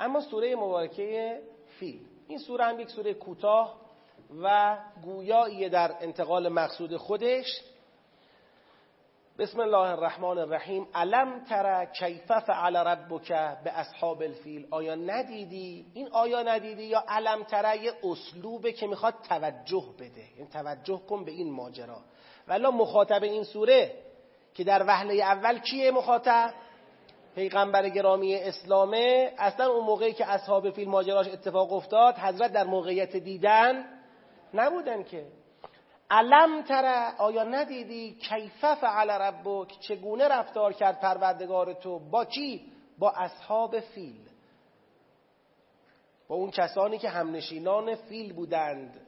اما سوره مبارکه فیل. این سوره هم یک سوره کوتاه و گویایی در انتقال مقصود خودش. بسم الله الرحمن الرحیم. علم تر کیف فعل ربک به اصحاب الفیل? آیا ندیدی؟ این آیا ندیدی؟ یا علم تر یه اسلوبه که می‌خواد توجه بده. این یعنی توجه کن به این ماجرا. ولی مخاطب این سوره که در وهله اول کیه مخاطب؟ پیغمبر گرامی اسلامه اصلا اون موقعی که اصحاب فیل ماجراش اتفاق افتاد حضرت در موقعیت دیدن نبودن که. علم تره آیا ندیدی؟ کیف فعل ربک؟ چگونه رفتار کرد پروردگار تو؟ با کی؟ با اصحاب فیل. با اون کسانی که همنشینان فیل بودند.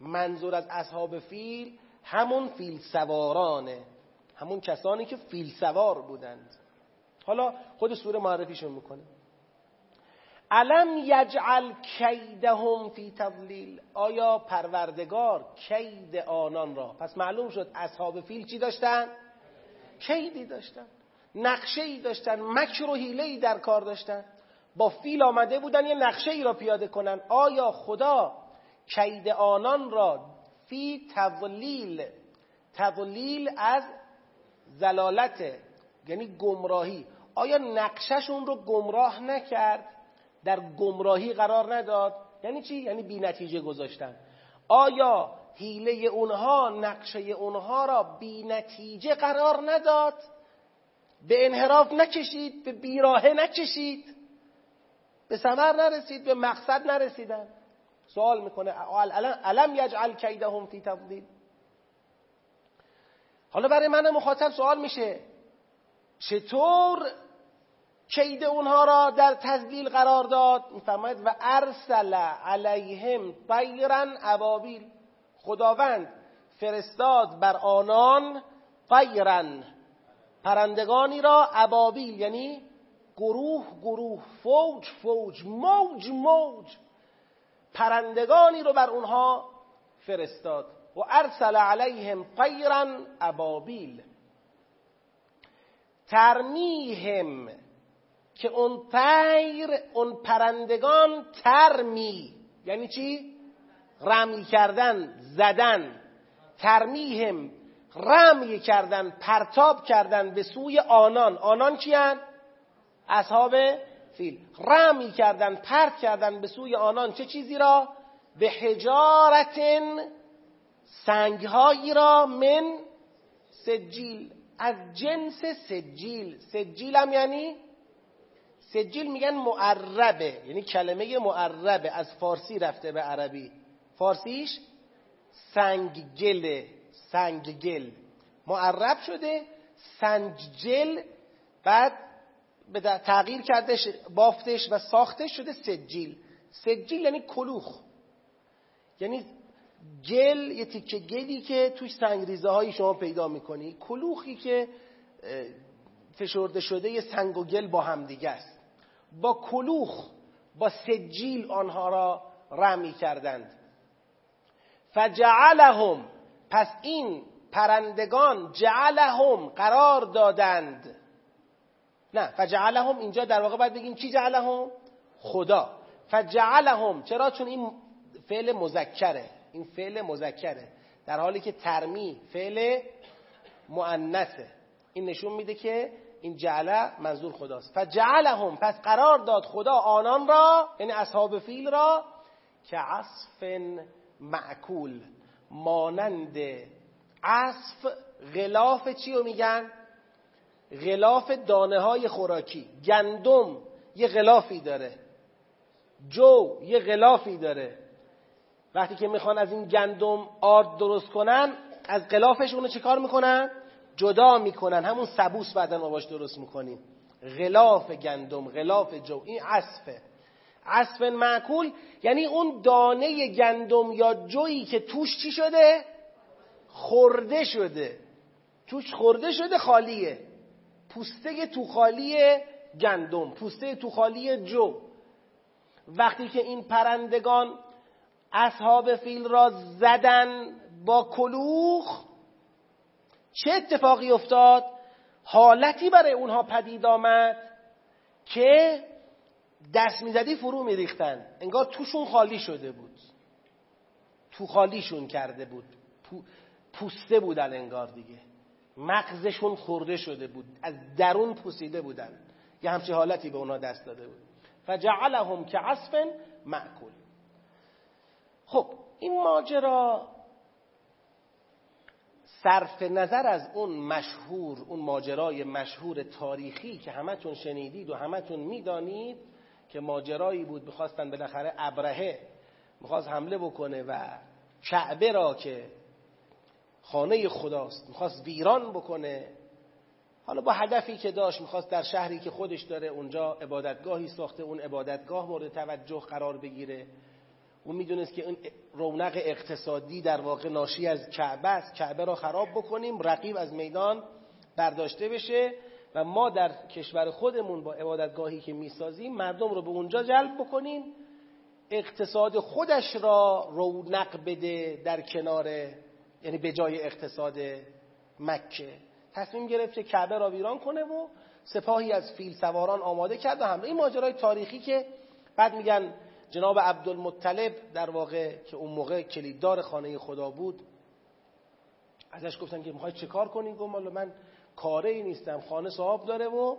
منظور از اصحاب فیل همون فیل سوارانه همون کسانی که فیل سوار بودند. حالا خود سوره معرفیشون می‌کنه. علم یجعل کیدهم فی تضلیل؟ آیا پروردگار کید آنان را؟ پس معلوم شد اصحاب فیل چی داشتن؟ کیدی داشتن. نقشه ای داشتن. مکر و حیله ای در کار داشتن. با فیل آمده بودن یه نقشه ای را پیاده کنن. آیا خدا کید آنان را فی تضلیل؟ تضلیل از زلالت یعنی گمراهی. آیا نقششون رو گمراه نکرد؟ در گمراهی قرار نداد؟ یعنی چی؟ یعنی بی نتیجه گذاشتن. آیا حیله اونها نقشه اونها را بی نتیجه قرار نداد؟ به انحراف نکشید به بیراهه نکشید. به ثمر نرسید به مقصد نرسیدن. سوال می‌کنه علم یجعل کیدهم فی تفضیل حالا برای من مخاطب سوال میشه چطور کید اونها را در تذلیل قرار داد. میفرماید و ارسل علیهم طیرا ابابیل. خداوند فرستاد بر آنان طیرا پرندگانی را ابابیل یعنی گروه گروه فوج فوج موج موج. پرندگانی رو بر اونها فرستاد. و ارسل علیهم طیرا ابابیل. ترمیهم که اون طیر اون پرندگان ترمی یعنی چی؟ رمی کردن زدن ترمیهم رمی کردن پرتاب کردن به سوی آنان آنان کیان؟ اصحاب فیل رمی کردن پرت کردن به سوی آنان چه چیزی را؟ به حجارتن سنگهایی را من سجیل از جنس سجیل سجیل هم یعنی سجیل میگن معربه. یعنی کلمه معربه. از فارسی رفته به عربی. فارسیش سنگگله سنگگل معرب شده. سنجل بعد به تغییر کردش بافتش و ساختش شده سجیل. سجیل یعنی کلوخ. یعنی گل یه تیکه گلی که توی سنگریزه هایی شما پیدا می‌کنی. کلوخی که فشرده شده یه سنگ و گل با همدیگه است. با کلوخ با سجیل آنها را رمی کردند. فجعلهم پس این پرندگان جعلهم قرار دادند. نه فجعلهم اینجا در واقع باید بگیم چی جعلهم؟ خدا. فجعلهم چرا؟ چون این فعل مذکره. این فعل مذکره. در حالی که ترمی فعل مؤنثه. این نشون میده که این جعله منظور خداست فجعلهم پس قرار داد خدا آنان را یعنی اصحاب فیل را که عصف معکول مانند عصف غلاف چی رو میگن؟ غلاف دانه های خوراکی گندم یه غلافی داره جو یه غلافی داره وقتی که می‌خوان از این گندم آرد درست کنن از غلافش اونو چه کار می‌کنن؟ جدا می‌کنن. همون سبوس بعدا ما باش درست می‌کنیم. غلاف گندم غلاف جو. این عصفه. عصف معکول یعنی اون دانه گندم یا جویی که توش چی شده؟ خورده شده. توش خورده شده خالیه. پوسته تو خالی گندم پوسته تو خالی جو. وقتی که این پرندگان اصحاب فیل را زدن با کلوخ چه اتفاقی افتاد؟ حالتی برای اونها پدید آمد که دست می‌زدی فرو میریختن. انگار توشون خالی شده بود. تو خالیشون کرده بود. پوسته بودن انگار دیگه. مغزشون خورده شده بود. از درون پوسیده بودن. یه همچه حالتی به اونا دست داده بود. فجعلهم که عصف معکول خب این ماجرا صرف نظر از اون مشهور اون ماجرای مشهور تاریخی که همتون شنیدید و همتون می‌دانید که ماجرایی بود می‌خواستن بالاخره ابرهه می‌خواست حمله بکنه و کعبه را که خانه خداست می‌خواست ویران بکنه. حالا با هدفی که داشت می‌خواست در شهری که خودش داره اونجا عبادتگاهی ساخته اون عبادتگاه مورد توجه قرار بگیره. اون می‌دونست که اون رونق اقتصادی در واقع ناشی از کعبه است. کعبه را خراب بکنیم رقیب از میدان برداشته بشه و ما در کشور خودمون با عبادتگاهی که می‌سازیم مردم رو به اونجا جلب بکنیم. اقتصاد خودش را رونق بده در کنار یعنی به جای اقتصاد مکه. تصمیم گرفت که کعبه را ویران کنه و سپاهی از فیل سواران آماده کرد و همه این ماجرای تاریخی که بعد میگن جناب عبدالمطلب در واقع که اون موقع کلیددار خانه خدا بود ازش گفتن که می‌خوای چه کار کنی؟ گفت من کاره ای نیستم خانه صاحب داره و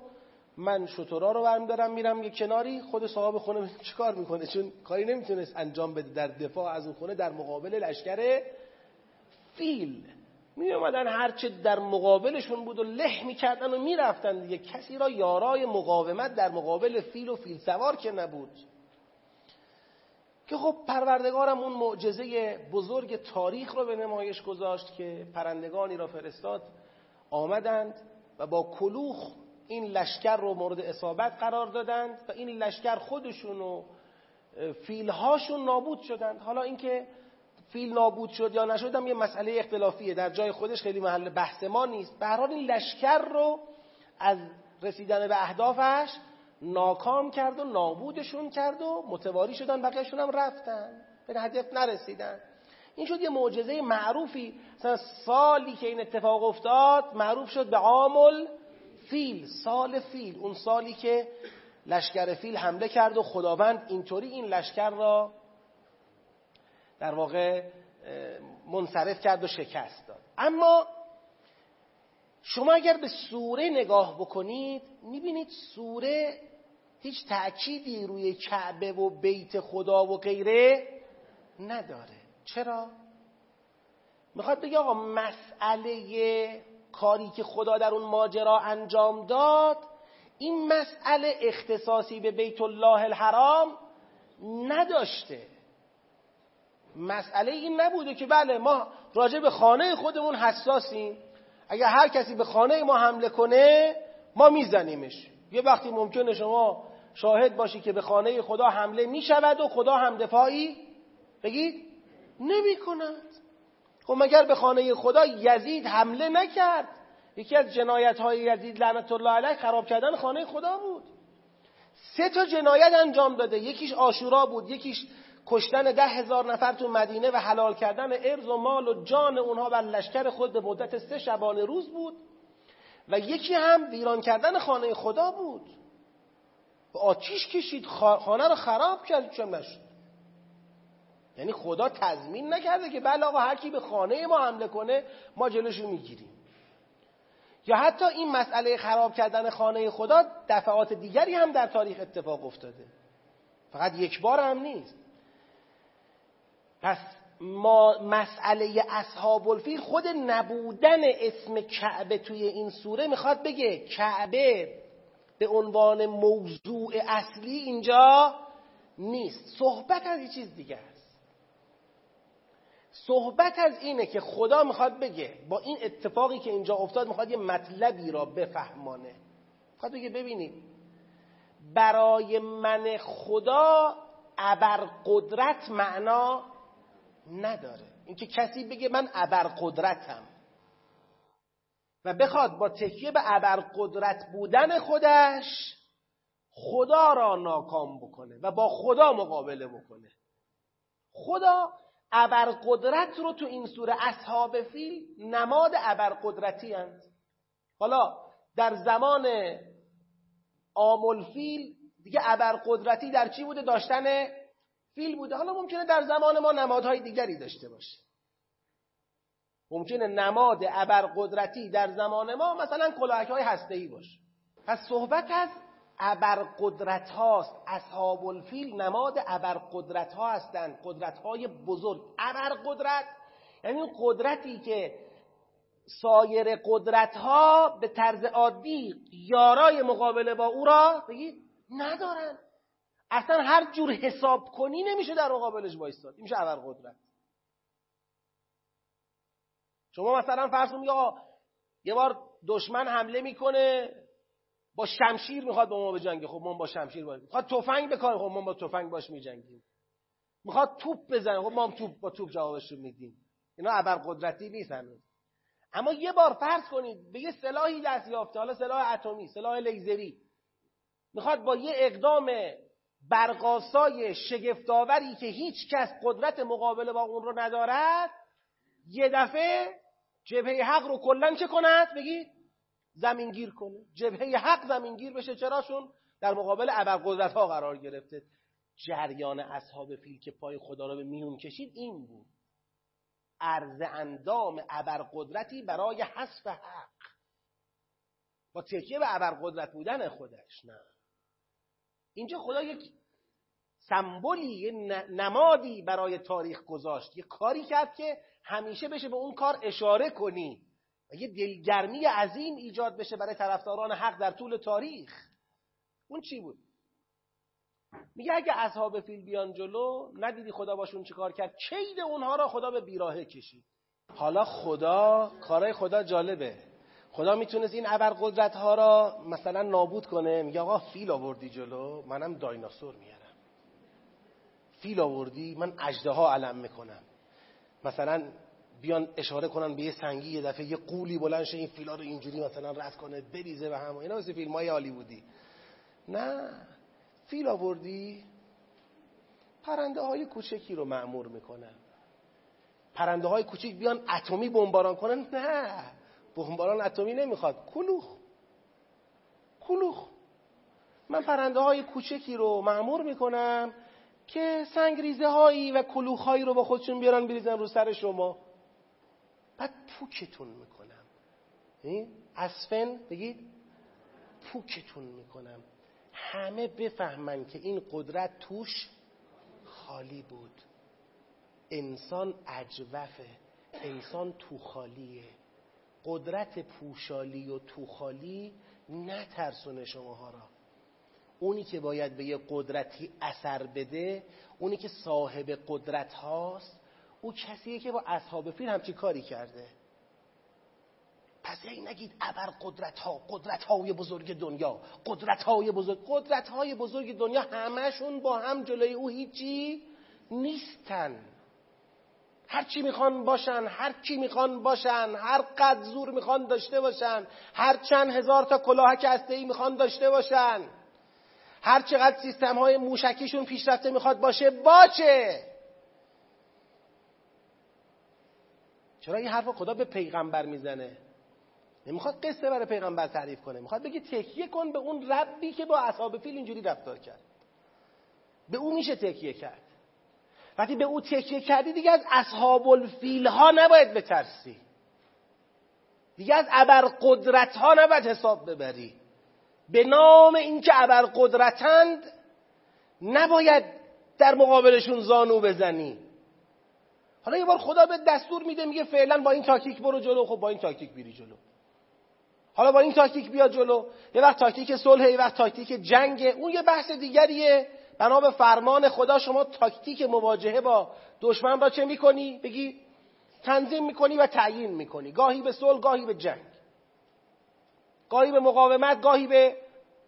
من شطورا رو برمی دارم میرم یه کناری خود صاحب خونه چه کار می‌کنه؟ چون کاری نمی‌تونست انجام بده در دفاع از اون خونه در مقابل لشکر فیل. می اومدن هرچه در مقابلشون بود و له می‌کردن و می‌رفتن دیگه. کسی را یارای مقاومت در مقابل فیل و فیل سوار که نبود. که خب پروردگارم اون معجزه بزرگ تاریخ رو به نمایش گذاشت که پرندگانی را فرستاد آمدند و با کلوخ این لشکر رو مورد اصابت قرار دادند و این لشکر خودشون و فیلهاشون نابود شدند. حالا اینکه فیل نابود شد یا نشد هم یه مسئله اختلافیه. در جای خودش خیلی محل بحث ما نیست. به این لشکر رو از رسیدن به اهدافش ناکام کرد و نابودشون کرد و متواری شدن بقیهشون هم رفتن به هدف نرسیدن. این شد یه معجزه معروفی. مثلا سالی که این اتفاق افتاد معروف شد به عامل فیل سال فیل. اون سالی که لشکر فیل حمله کرد و خداوند اینطوری این لشکر را در واقع منصرف کرد و شکست داد. اما شما اگر به سوره نگاه بکنید می‌بینید سوره هیچ تأکیدی روی کعبه و بیت خدا و غیره نداره. چرا؟ می‌خواد بگه آقا مسئله کاری که خدا در اون ماجرا انجام داد این مسئله اختصاصی به بیت الله الحرام نداشته. مسئله این نبوده که بله ما راجع به خانه خودمون حساسیم. اگر هر کسی به خانه ما حمله کنه ما میزنیمش. یه وقتی ممکنه شما شاهد باشی که به خانه خدا حمله می‌شود و خدا هم دفاعی؟ بگید نمی کند خب مگر به خانه خدا یزید حمله نکرد؟ یکی از جنایت های یزید لعنت الله علیه خراب کردن خانه خدا بود. سه تا جنایت انجام داده. یکیش آشورا بود یکیش کشتن ده هزار نفر تو مدینه و حلال کردن ارز و مال و جان اونها بر لشکر خود به مدت سه شبانه روز بود. و یکی هم ویران کردن خانه خدا بود. و آتیش کشید خانه رو خراب کرد چون نشد یعنی خدا تضمین نکرده که بله آقا هر کی به خانه ما حمله کنه ما جلوشو می‌گیریم. یا حتی این مسئله خراب کردن خانه خدا دفعات دیگری هم در تاریخ اتفاق افتاده. فقط یک بار هم نیست. پس ما مسئله اصحاب الفیل خود نبودن اسم کعبه توی این سوره می‌خواد بگه کعبه به عنوان موضوع اصلی اینجا نیست. صحبت از یه چیز دیگه است. صحبت از اینه که خدا می‌خواد بگه با این اتفاقی که اینجا افتاد می‌خواد یه مطلبی را بفهمانه. می‌خواد بگه ببینید برای من خدا ابر قدرت معنا نداره. اینکه کسی بگه من ابرقدرتم. و بخواد با تکیه به ابرقدرت بودن خودش خدا را ناکام بکنه و با خدا مقابله بکنه. خدا ابرقدرت رو تو این سوره اصحاب فیل نماد ابرقدرتی هست. حالا در زمان آمل فیل دیگه ابرقدرتی در چی بوده؟ داشتن فیل بوده. حالا ممکنه در زمان ما نمادهای دیگری داشته باشه. ممکنه نماد ابرقدرتی در زمان ما مثلا کلاهک های هسته ای باشه. پس صحبت از ابرقدرت هاست اصحاب الفیل نماد ابرقدرت ها هستند قدرت های بزرگ. ابرقدرت یعنی قدرتی که سایر قدرت ها به طرز عادی یارای مقابله با او را بگید ندارن. اصلا هر جور حساب کنی نمیشه در مقابلش وایستاد. این میشه ابرقدرت. شما مثلا فرض کنید یه بار دشمن حمله می‌کنه با شمشیر می‌خواد با ما بجنگه. خب ما با شمشیر باید می‌خواد تفنگ بکنه خب ما با تفنگ باش میجنگیم. می‌خواد توپ بزنه. خب ما هم توپ با توپ جوابش رو میدیم. اینا ابرقدرتی نیست هنوز اما یه بار فرض کنید به یه سلاحی دست یافته حالا سلاح اتمی سلاح لیزری می‌خواد با یه اقدام برقاسای شگفتآوری که هیچ کس قدرت مقابله با اون رو ندارد یه دفعه جبهه حق رو کلا چه کند؟ بگید زمینگیر کنه. جبهه حق زمینگیر بشه. چراشون؟ در مقابل ابرقدرت ها قرار گرفته. جریان اصحاب فیل که پای خدا رو به میون کشید این بود. عرض اندام ابرقدرتی برای حذف حق. با تکیه به ابرقدرت بودن خودش. نه. اینجا خدا یک سمبولی نمادی برای تاریخ گذاشت. یه کاری کرد که همیشه بشه به اون کار اشاره کنی. و یه دلگرمی عظیم ایجاد بشه برای طرفداران حق در طول تاریخ. اون چی بود؟ میگه اگه اصحاب فیل بیان جلو ندیدی خدا باشون چیکار کرد؟ کید اونها را خدا به بیراهه کشید. حالا خدا کارای خدا جالبه. خدا می‌تونست این ابرقدرت ها را مثلا نابود کنه. میگه آقا فیل آوردی جلو منم دایناسور میارم. فیل آوردی من اجده ها علم می‌کنم. مثلا بیان اشاره کنن به یه سنگی یه دفعه یه قولی بلند شه این فیلا رو اینجوری مثلا رد کنه بریزه به هم اینا. مثل فیلم های بودی نه. فیل آوردی پرنده های کوچکی رو معمور می‌کنن پرنده های کوچک بیان اتمی بمباران کنن؟ نه. بمباران اتمی نمی‌خواد. کلوخ. کلوخ. من پرنده های کوچکی رو معمور می‌کنم. که سنگریزه هایی و کلوخ هایی رو با خودشون بیارن بریزن رو سر شما. بعد پوکتون می‌کنم. اسفن بگید پوکتون می‌کنم. همه بفهمن که این قدرت توش خالی بود. انسان اجوفه. انسان تو خالیه قدرت پوشالی و تو خالی نترسونه شماها را. اونی که باید به یه قدرتی اثر بده اونی که صاحب قدرت هاست او کسیه که با اصحاب فیل همچی کاری کرده. پس این نگید ابر قدرت ها قدرت های بزرگ دنیا قدرت های بزرگ قدرت های بزرگ دنیا همشون با هم جلوی او هیچی نیستن. هر چی می‌خوان باشن هر چی می‌خوان باشن هر قد زور می‌خوان داشته باشن هر چند هزار تا کلاهک هسته ای می‌خوان داشته باشن. هر چقدر سیستم های موشکیشون پیشرفته می‌خواد باشه باشه. چرا این حرف خدا به پیغمبر می‌زنه؟ نمی‌خواد قصه برای پیغمبر تعریف کنه. می‌خواد بگه تکیه کن به اون ربی که با اصحاب فیل اینجوری رفتار کرد. به او میشه تکیه کرد. وقتی به او تکیه کردی دیگه از اصحاب الفیل ها نباید بترسی. دیگه از ابرقدرت ها نباید حساب ببری. به نام اینکه ابرقدرتند نباید در مقابلشون زانو بزنی. حالا یه بار خدا به دستور میده میگه فعلا با این تاکتیک برو جلو. خب با این تاکتیک بری جلو. حالا با این تاکتیک بیا جلو. یه وقت تاکتیک صلح یه وقت تاکتیک جنگ. اون یه بحث دیگریه. بنا به فرمان خدا شما تاکتیک مواجهه با دشمن را چه می‌کنی؟ بگی تنظیم می‌کنی و تعیین می‌کنی. گاهی به صلح گاهی به جنگ. گاهی به مقاومت گاهی به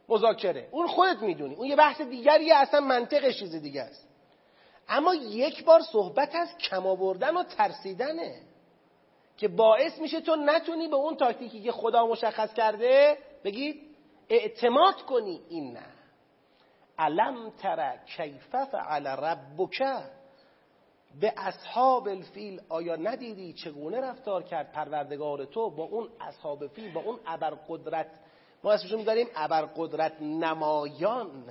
مذاکره. اون خودت می‌دونی. اون یه بحث دیگریه اصلا منطقش چیز دیگه است. اما یک بار صحبت از کم آوردن و ترسیدنه که باعث میشه تو نتونی به اون تاکتیکی که خدا مشخص کرده بگید اعتماد کنی این نه. علم تر کیف فعل ربک؟ به اصحاب الفیل آیا ندیدی چگونه رفتار کرد پروردگار تو با اون اصحاب فیل با اون ابرقدرت؟ ما اسمشون میداریم ابرقدرت نمایان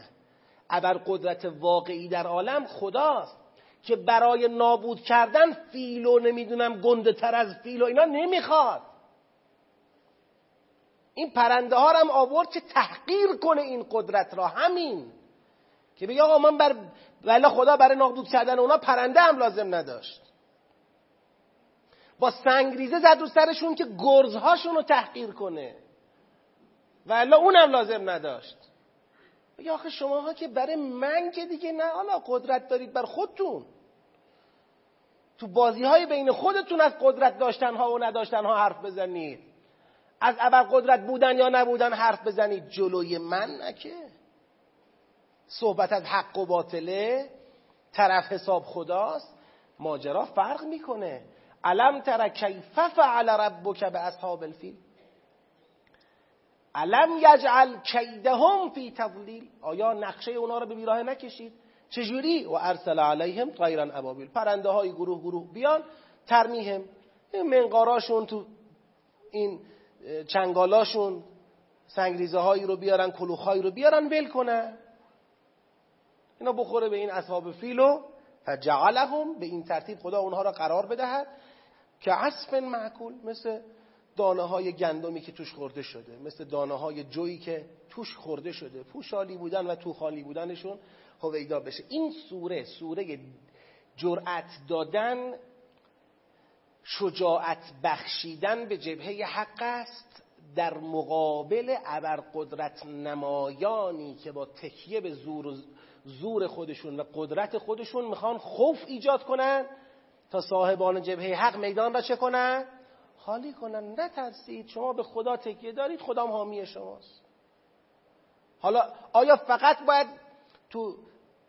ابرقدرت واقعی در عالم خداست که برای نابود کردن فیل و نمی‌دونم گنده تر از فیل و اینا نمی‌خواد. این پرنده ها هم آورد که تحقیر کنه این قدرت را. همین. که بگه آقا من بر ولی خدا برای نابود کردن اونا پرنده هم لازم نداشت. با سنگریزه زد رو سرشون که گرزهاشون رو تحقیر کنه. ولی اونم لازم نداشت. بگه آخه شماها که برای من که دیگه نه حالا قدرت دارید بر خودتون. تو بازی های بین خودتون از قدرت داشتن ها و نداشتن ها حرف بزنید. از ابر قدرت بودن یا نبودن حرف بزنید. جلوی من نکه صحبت از حق و باطله طرف حساب خداست ماجرا فرق می‌کنه. علم تر کیف فعل ربک به اصحاب الفیل؟ علم یجعل کیدهم فی تضلیل؟ آیا نقشه اونا رو به بیراه نکشید؟ چجوری؟ و ارسل علیهم طیرا ابابیل. پرنده های گروه گروه بیان ترمیهم. منقاراشون تو این چنگالاشون سنگریزه هایی رو بیارن کلوخ هایی رو بیارن ول کنن. اینا بخوره به این اصحاب فیلو فجعلهم به این ترتیب خدا اونها را قرار بدهد که عصف معکول مثل دانه های گندمی که توش خورده شده مثل دانه های جویی که توش خورده شده پوشالی بودن و تو خالی بودنشون هویدا بشه. این سوره سوره جرأت دادن شجاعت بخشیدن به جبهه حق است در مقابل ابرقدرت نمایانی که با تکیه به زور, زور خودشون و قدرت خودشون می‌خوان خوف ایجاد کنن تا صاحبان جبهه حق میدان را چه کنن؟ خالی کنن. نترسید. شما به خدا تکیه دارید. خدا حامی شماست. حالا آیا فقط باید تو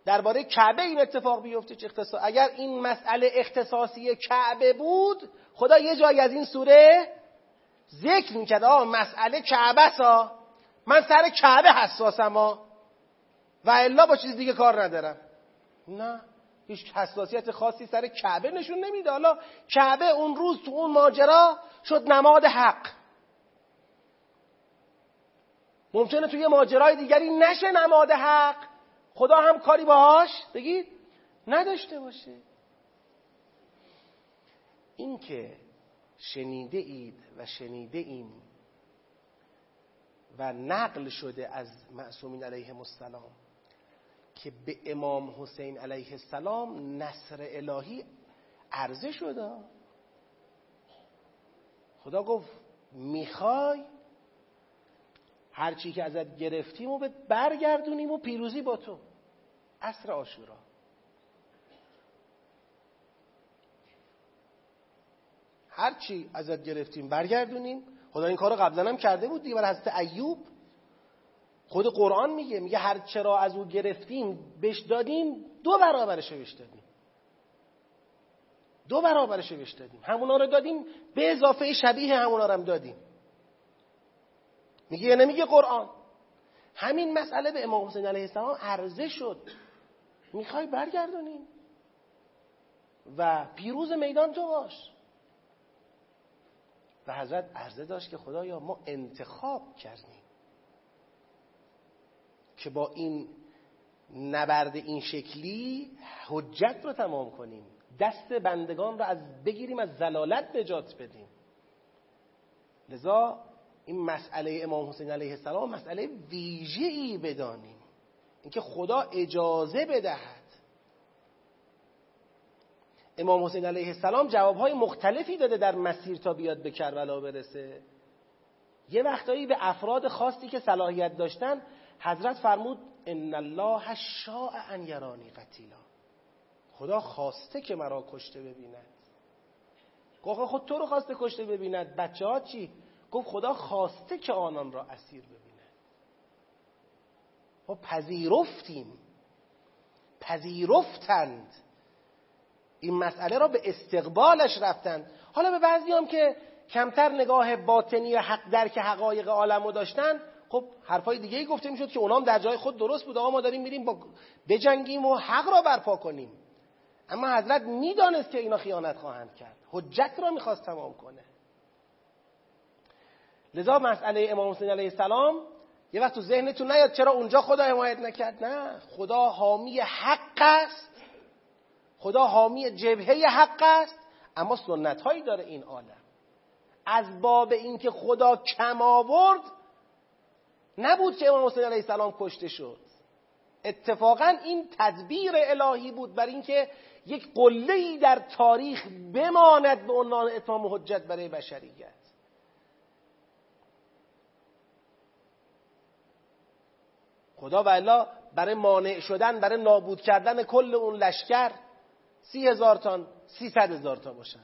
درباره کعبه این اتفاق بیفته چه اختصاص اگر این مسئله اختصاصی کعبه بود خدا یه جایی از این سوره ذکر می‌کرد. آه مسئله کعبه سا من سر کعبه حساسم ها و الا با چیز دیگه کار ندارم. نه هیچ حساسیت خاصی سر کعبه نشون نمیده. حالا کعبه اون روز تو اون ماجرا شد نماد حق. ممکنه توی ماجرای دیگری نشه نماد حق. خدا هم کاری باهاش بگید نداشته باشه. این که شنیده اید و شنیده ایم و نقل شده از معصومین علیه السلام. که به امام حسین علیه السلام نصر الهی عرضه شده. خدا گفت می‌خوای هرچی که ازت گرفتیم و به برگردونیم و پیروزی با تو. عصر آشورا هرچی ازت گرفتیم برگردونیم. خدا این کارو قبلا هم کرده بود دیگه. برای حضرت ایوب خود قرآن میگه میگه هر چرا از او گرفتیم بهش دادیم دو برابرش بهش دادیم. دو برابرش بهش دادیم. همونا رو دادیم به اضافه شبیه همونا رو هم دادیم. میگه یا نمیگه قرآن؟ همین مسئله به امام حسین علیه السلام عرضه شد. می‌خوای برگردونیم و پیروز میدان تو باش. و حضرت عرضه داشت که خدایا ما انتخاب کردیم. که با این نبرد این شکلی حجت رو تمام کنیم. دست بندگان رو از بگیریم از زلالت نجات بدیم. لذا این مسئله امام حسین علیه السلام مسئله ویژه ای بدانیم. اینکه خدا اجازه بدهد. امام حسین علیه السلام جوابهای مختلفی داده در مسیر تا بیاد به کربلا برسه. یه وقتایی به افراد خاصی که صلاحیت داشتن حضرت فرمود ان الله شاء ان یرانی قتیلا. خدا خواسته که مرا کشته ببیند. گفت خود تو رو خواسته کشته ببیند. بچه ها چی؟ گفت خدا خواسته که آنان را اسیر ببیند. ما پذیرفتیم. پذیرفتند. این مسئله را به استقبالش رفتند. حالا به بعضی هم که کمتر نگاه باطنی حق درک حقایق عالم داشتن خب حرفای دیگه ای گفته می‌شد که اونام در جای خود درست بود آقا ما داریم میریم با بجنگیم و حق را برپا کنیم. اما حضرت می‌دانست که اینا خیانت خواهند کرد. حجت را می‌خواست تمام کنه. لذا مسئله امام حسین علیه السلام یه وقت تو ذهنتون نیاد چرا اونجا خدا حمایت نکرد؟ نه. خدا حامی حق است. خدا حامی جبهه حق است. اما سنت هایی داره این عالم. از باب اینکه خدا کم آورد نبود که امام حسین علیه السلام کشته شد. اتفاقا این تدبیر الهی بود بر اینکه یک قله ای در تاریخ بماند به عنوان اتمام حجت برای بشریت. خدا و برای مانع شدن برای نابود کردن کل اون لشکر سی هزار تان سیصد هزار تا باشن.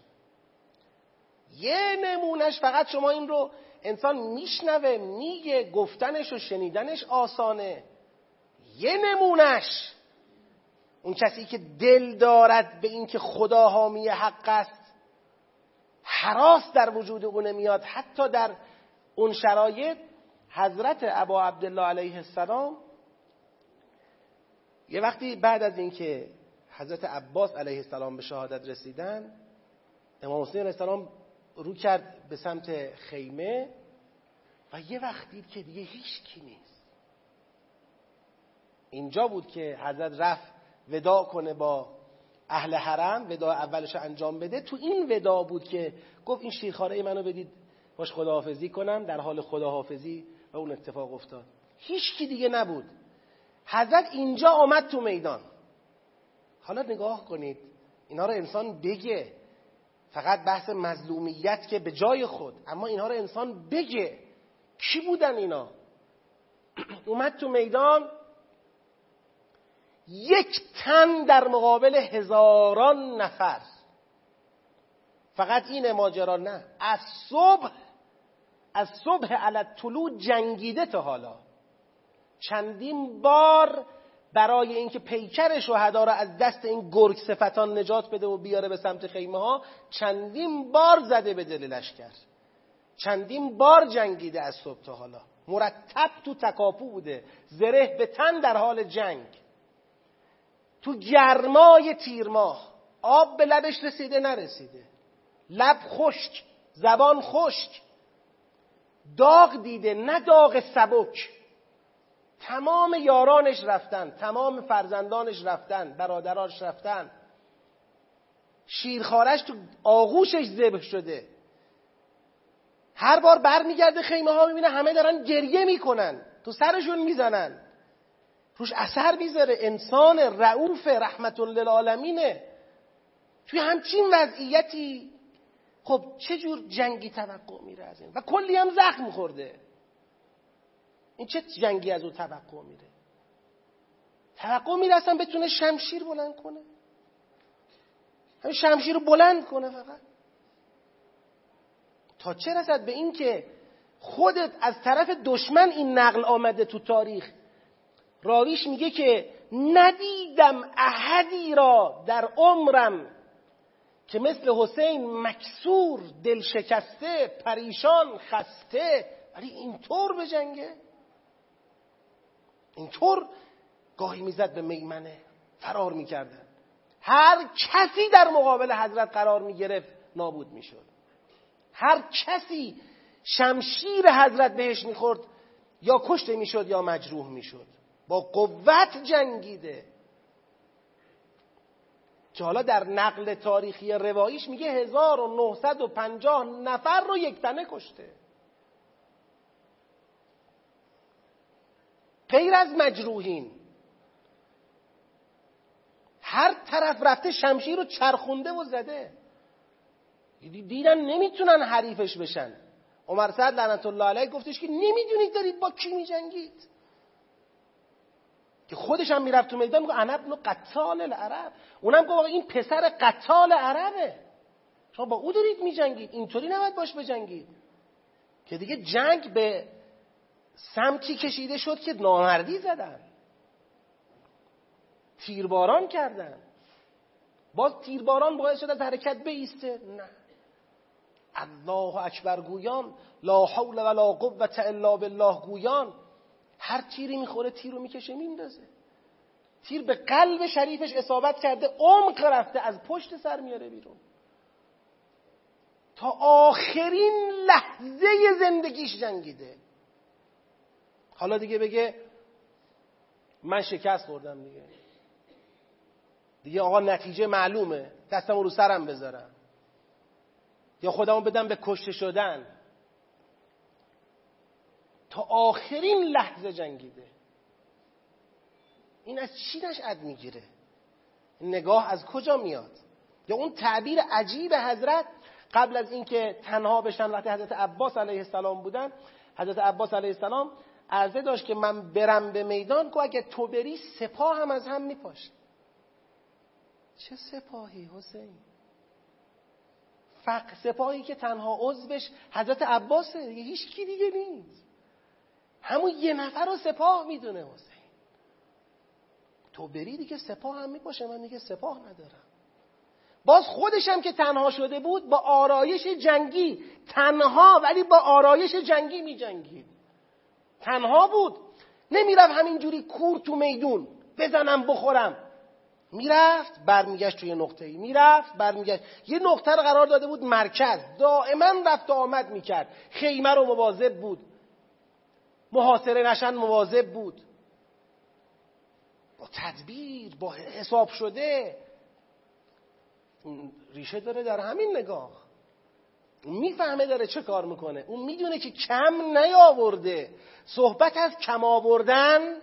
یه نمونش فقط شما این رو انسان میشنوه میگه گفتنش و شنیدنش آسانه. یه نمونش اون کسی که دل دارد به اینکه خدا حامی حق است حراس در وجود او نمیاد. حتی در اون شرایط حضرت ابا عبدالله علیه السلام یه وقتی بعد از اینکه حضرت عباس علیه السلام به شهادت رسیدن امام حسین علیه السلام رو کرد به سمت خیمه و یه وقت دید که دیگه هیچ کی نیست. اینجا بود که حضرت رفت ودا کنه با اهل حرم ودا اولش انجام بده. تو این ودا بود که گفت این شیرخاره منو بدید باش خداحافظی کنم. در حال خداحافظی و اون اتفاق افتاد. هیچ کی دیگه نبود. حضرت اینجا آمد تو میدان. حالا نگاه کنید اینا رو انسان بگه. فقط بحث مظلومیت که به جای خود. اما اینها رو انسان بگه. کی بودن اینا؟ اومد تو میدان. یک تن در مقابل هزاران نفر. فقط این ماجرا نه. از صبح از صبح علت طلوع جنگیده تا حالا. چندین بار برای اینکه پیکر شهدا را از دست این گرگ صفتان نجات بده و بیاره به سمت خیمه ها چندین بار زده به دل لشکر چندین بار جنگیده از صبح تا حالا. مرتب تو تکاپو بوده. زره به تن در حال جنگ. تو گرمای تیرماه آب به لبش رسیده نرسیده. لب خشک زبان خشک. داغ دیده نه داغ سبک. تمام یارانش رفتن تمام فرزندانش رفتن برادرانش رفتن. شیرخارش تو آغوشش ذبح شده. هر بار برمیگرده خیمه ها می‌بینه همه دارن گریه می‌کنن تو سرشون می‌زنن. روش اثر می‌ذاره. انسان رعوف رحمت للعالمینه توی همچین وضعیتی خب چه جور جنگی توقع میره از این؟ و کلی هم زخم خورده. این چه جنگی از او توقع میره توقع میره اصلا بتونه شمشیر بلند کنه. همین شمشیر رو بلند کنه فقط. تا چه رسد به این که خودت از طرف دشمن این نقل آمده تو تاریخ؟ راویش میگه که ندیدم احدی را در عمرم که مثل حسین مکسور دل شکسته پریشان خسته ولی اینطور به جنگه؟ اینطور گاهی می‌زد به میمنه فرار می‌کردن. هر کسی در مقابل حضرت قرار می‌گرفت نابود می‌شد. هر کسی شمشیر حضرت بهش می‌خورد یا کشته می‌شد یا مجروح می‌شد. با قوت جنگیده. که حالا در نقل تاریخی رواییش میگه 1950 نفر رو یک تنه کشته. غیر از مجروحین. هر طرف رفته شمشیر رو چرخونده و زده. دیدن نمی‌تونن حریفش بشن. عمر سعد لعنت الله علیه گفتش که نمی‌دونید دارید با کی میجنگید. که خودش هم می‌رفت تو میدان میگه انا ابن قتال العرب. اونم گفت این پسر قتال عربه. شما با او دارید میجنگید. اینطوری نباید باش بجنگید. که دیگه جنگ به سمتی کشیده شد که نامردی زدن. تیرباران کردن. باز تیرباران باعث شد از حرکت بیسته. نه. الله اکبر گویان لا حول ولا قوت الا بالله گویان هر تیری می‌خوره تیر رو می‌کشه میندازه. تیر به قلب شریفش اصابت کرده عمق رفته از پشت سر میاره بیرون. تا آخرین لحظه زندگیش جنگیده. حالا دیگه بگه من شکست خوردم دیگه. دیگه آقا نتیجه معلومه. دستم رو سرم بذارم. یا خودمو بدم به کشته شدن. تا آخرین لحظه جنگیده. این از چی نشأت می‌گیره؟ نگاه از کجا میاد؟ یا اون تعبیر عجیب حضرت قبل از اینکه تنها بشن وقتی حضرت عباس علیه السلام بودن حضرت عباس علیه السلام عرضه داشت که من برم به میدان که اگه تو بری سپاه هم از هم میپاشه چه سپاهی حسین؟ فق سپاهی که تنها عضوش حضرت عباسه هیچ کی دیگه نیست. همون یه نفر رو سپاه می‌دونه حسین. تو بری دیگه سپاه هم میپاشه من دیگه سپاه ندارم. باز خودشم که تنها شده بود با آرایش جنگی تنها ولی با آرایش جنگی میجنگید. تنها بود. نمی‌رفت همینجوری کور تو میدون. بزنم بخورم. می‌رفت برمیگشت توی نقطه ای. می‌رفت برمیگشت. یه نقطه رو قرار داده بود مرکز. دائما رفت و آمد می‌کرد. خیمه رو مواظب بود. محاصره نشن مواظب بود. با تدبیر با حساب شده. ریشه داره در همین نگاه. می‌فهمه داره چه کار می‌کنه. اون می‌دونه که کم نیاورده. صحبت از کم آوردن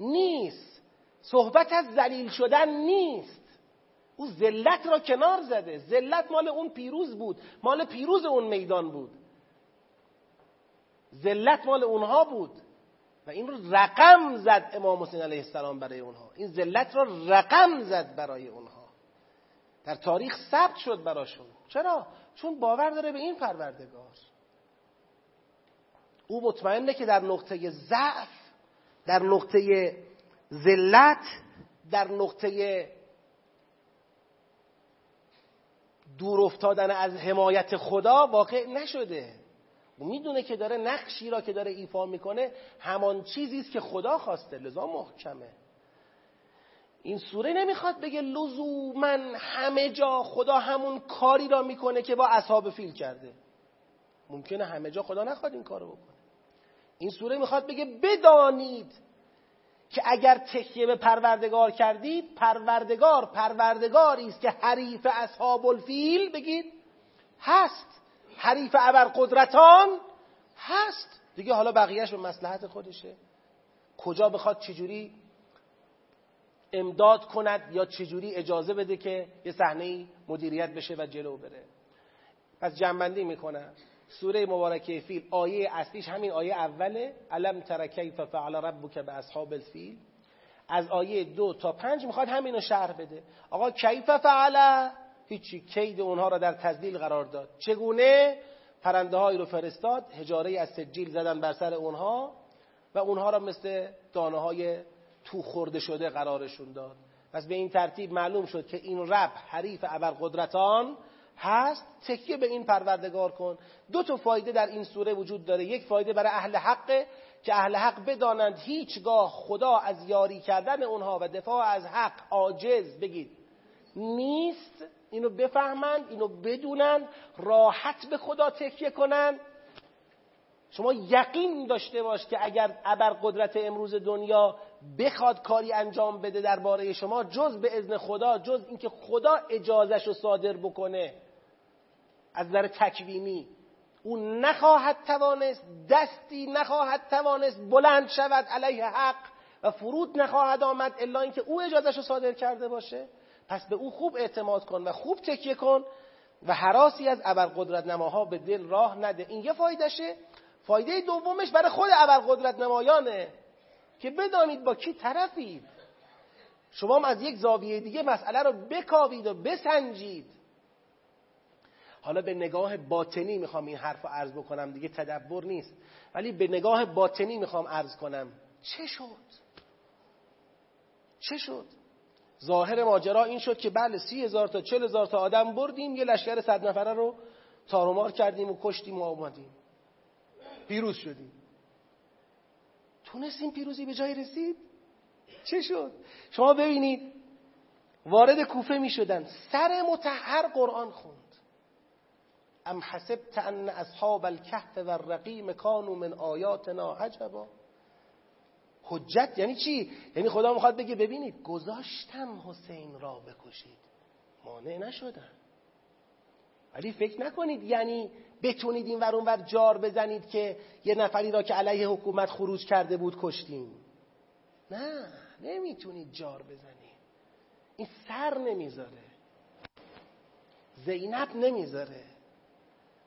نیست. صحبت از ذلیل شدن نیست. او ذلت را کنار زده. ذلت مال اون پیروز بود. مال پیروز اون میدان بود. ذلت مال اونها بود. و این رو رقم زد امام حسین علیه السلام برای اونها. این ذلت را رقم زد برای اونها. در تاریخ ثبت شد براشون. چرا؟ چون باور داره به این پروردگار. او مطمئنه که در نقطه ضعف در نقطه ذلت در نقطه دور افتادن از حمایت خدا واقع نشده. او می‌دونه که داره نقشی را که داره ایفا می‌کنه همان چیزی است که خدا خواسته لذا محکمه. این سوره نمی‌خواد بگه لزوما همه جا خدا همون کاری را می‌کنه که با اصحاب فیل کرده. ممکنه همه جا خدا نخواد این کارو بکنه. این سوره می‌خواد بگه بدانید که اگر تکیه به پروردگار کردید پروردگار پروردگاری است که حریف اصحاب الفیل بگید هست. حریف قدرتان هست. دیگه حالا بقیهش به مسلحت خودشه. کجا بخواد چجوری امداد کند یا چجوری اجازه بده که یه صحنه مدیریت بشه و جلو بره. پس جنبندی می‌کنم. سوره مبارکه فیل آیه اصلیش همین آیه اوله. علم تر کیف فعل ربک به اصحاب الفیل. از آیه دو تا پنج می‌خواد همین رو شرح بده. آقا کیف فعل؟ هیچی. کید اونها را در تزلیل قرار داد. چگونه؟ پرنده هایی رو فرستاد. هجاره از سجیل زدن بر سر اونها و اونها را مثل دانه های تو خورده شده قرارشون داد. پس به این ترتیب معلوم شد که این رب حریف قدرتان هست. تکیه به این پروردگار کن. دو تا فایده در این سوره وجود داره. یک فایده برای اهل حق که اهل حق بدانند هیچگاه خدا از یاری کردن اونها و دفاع از حق عاجز. بگید. نیست. اینو بفهمند اینو بدونن راحت به خدا تکیه کنند. شما یقین داشته باش که اگر ابر قدرت امروز دنیا بخواد کاری انجام بده درباره شما جز به اذن خدا جز اینکه خدا اجازش رو صادر بکنه. از نظر تکوینی او نخواهد توانست دستی نخواهد توانست بلند شود علیه حق و فرود نخواهد آمد الا اینکه او اجازش رو صادر کرده باشه. پس به او خوب اعتماد کن و خوب تکیه کن و حراسی از ابرقدرت نماها به دل راه نده. این یه فایدهشه. فایده دومش برای خود ابرقدرت نمایانه که بدانید با کی طرفید. شما هم از یک زاویه دیگه مسئله رو بکاوید و بسنجید. حالا به نگاه باطنی می‌خوام این حرف رو عرض بکنم دیگه تدبر نیست. ولی به نگاه باطنی می‌خوام عرض کنم. چه شد؟ چه شد؟ ظاهر ماجرا این شد که بله سی هزار تا چل هزار تا آدم بردیم یه لشکر صد نفره رو تارومار کردیم و کشتیم و آمدیم پیروز شدیم. تونستیم پیروزی به جای رسید؟ چه شد؟ شما ببینید وارد کوفه می شدن. سر متحر قرآن خوند. ام حسبت ان اصحاب الكهف و الرقیم کانوا من آیاتنا عجبا. حجت یعنی چی؟ یعنی خدا می‌خواد بگه ببینید گذاشتم حسین را بکشید. مانع نشدن. ولی فکر نکنید یعنی بتونید این ور ور جار بزنید که یه نفری را که علیه حکومت خروج کرده بود کشتیم. نه نمی‌تونید جار بزنید. این سر نمی‌ذاره. زینب نمی‌ذاره.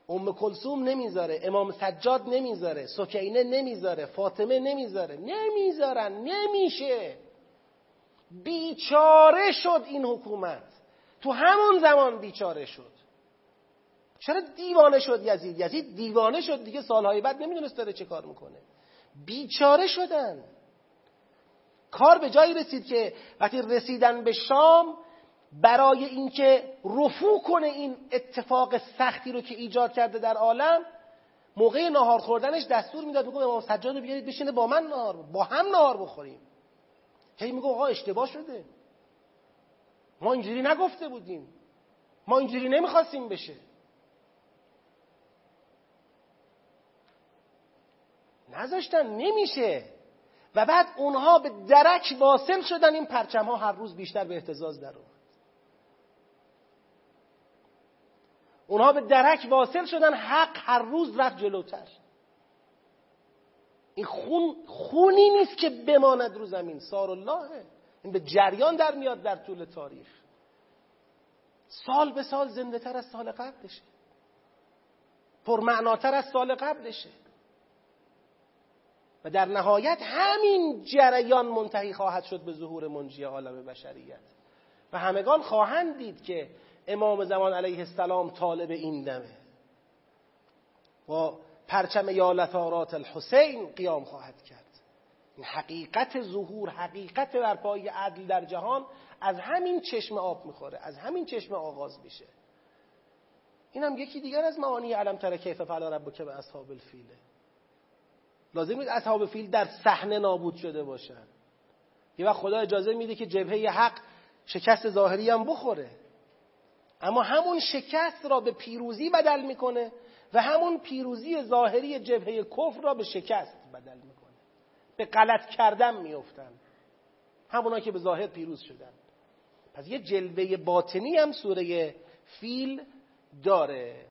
ام کلسوم نمی‌ذاره. امام سجاد نمی‌ذاره. سکینه نمی‌ذاره. فاطمه نمی‌ذاره. نمی‌ذارن نمیشه. بیچاره شد این حکومت. تو همون زمان بیچاره شد. چرا دیوانه شد یزید؟ یزید دیوانه شد دیگه سالهای بعد نمی‌دونست داره چه کار می‌کنه. بیچاره شدن. کار به جایی رسید که وقتی رسیدن به شام برای اینکه رفو کنه این اتفاق سختی رو که ایجاد کرده در عالم موقع نهار خوردنش دستور می‌داد میگه امام سجاد رو بیارید بشینه با من نهار با هم نهار بخوریم. هی میگه آقا اشتباه شده. ما اینجوری نگفته بودیم. ما اینجوری نمی‌خواستیم بشه. نذاشتن نمیشه. و بعد اونها به درک واصل شدن این پرچم ها هر روز بیشتر به احتزاز در اونها به درک واصل شدن حق هر روز رفت جلوتر. این خون خونی نیست که بماند رو زمین. سار اللهه این به جریان در میاد در طول تاریخ. سال به سال زنده تر از سال قبلشه. پرمعناتر از سال قبلشه. و در نهایت همین جریان منتهی خواهد شد به ظهور منجی عالم بشریت. و همگان خواهند دید که امام زمان علیه السلام طالب این دمه. با پرچم یالتارات الحسین قیام خواهد کرد. این حقیقت ظهور حقیقت برپایی عدل در جهان از همین چشم آب می‌خوره از همین چشم آغاز میشه. این هم یکی دیگر از معانی علم تر کیف فعل که به اصحاب الفیله لازم نیست اصحاب فیل در صحنه نابود شده باشن. یه وقت خدا اجازه میده که جبهه حق شکست ظاهری هم بخوره. اما همون شکست را به پیروزی بدل می‌کنه و همون پیروزی ظاهری جبهه کفر را به شکست بدل می‌کنه. به غلط کردن میفتن همونا که به ظاهر پیروز شدن. پس یه جلوه باطنی هم سوره فیل داره.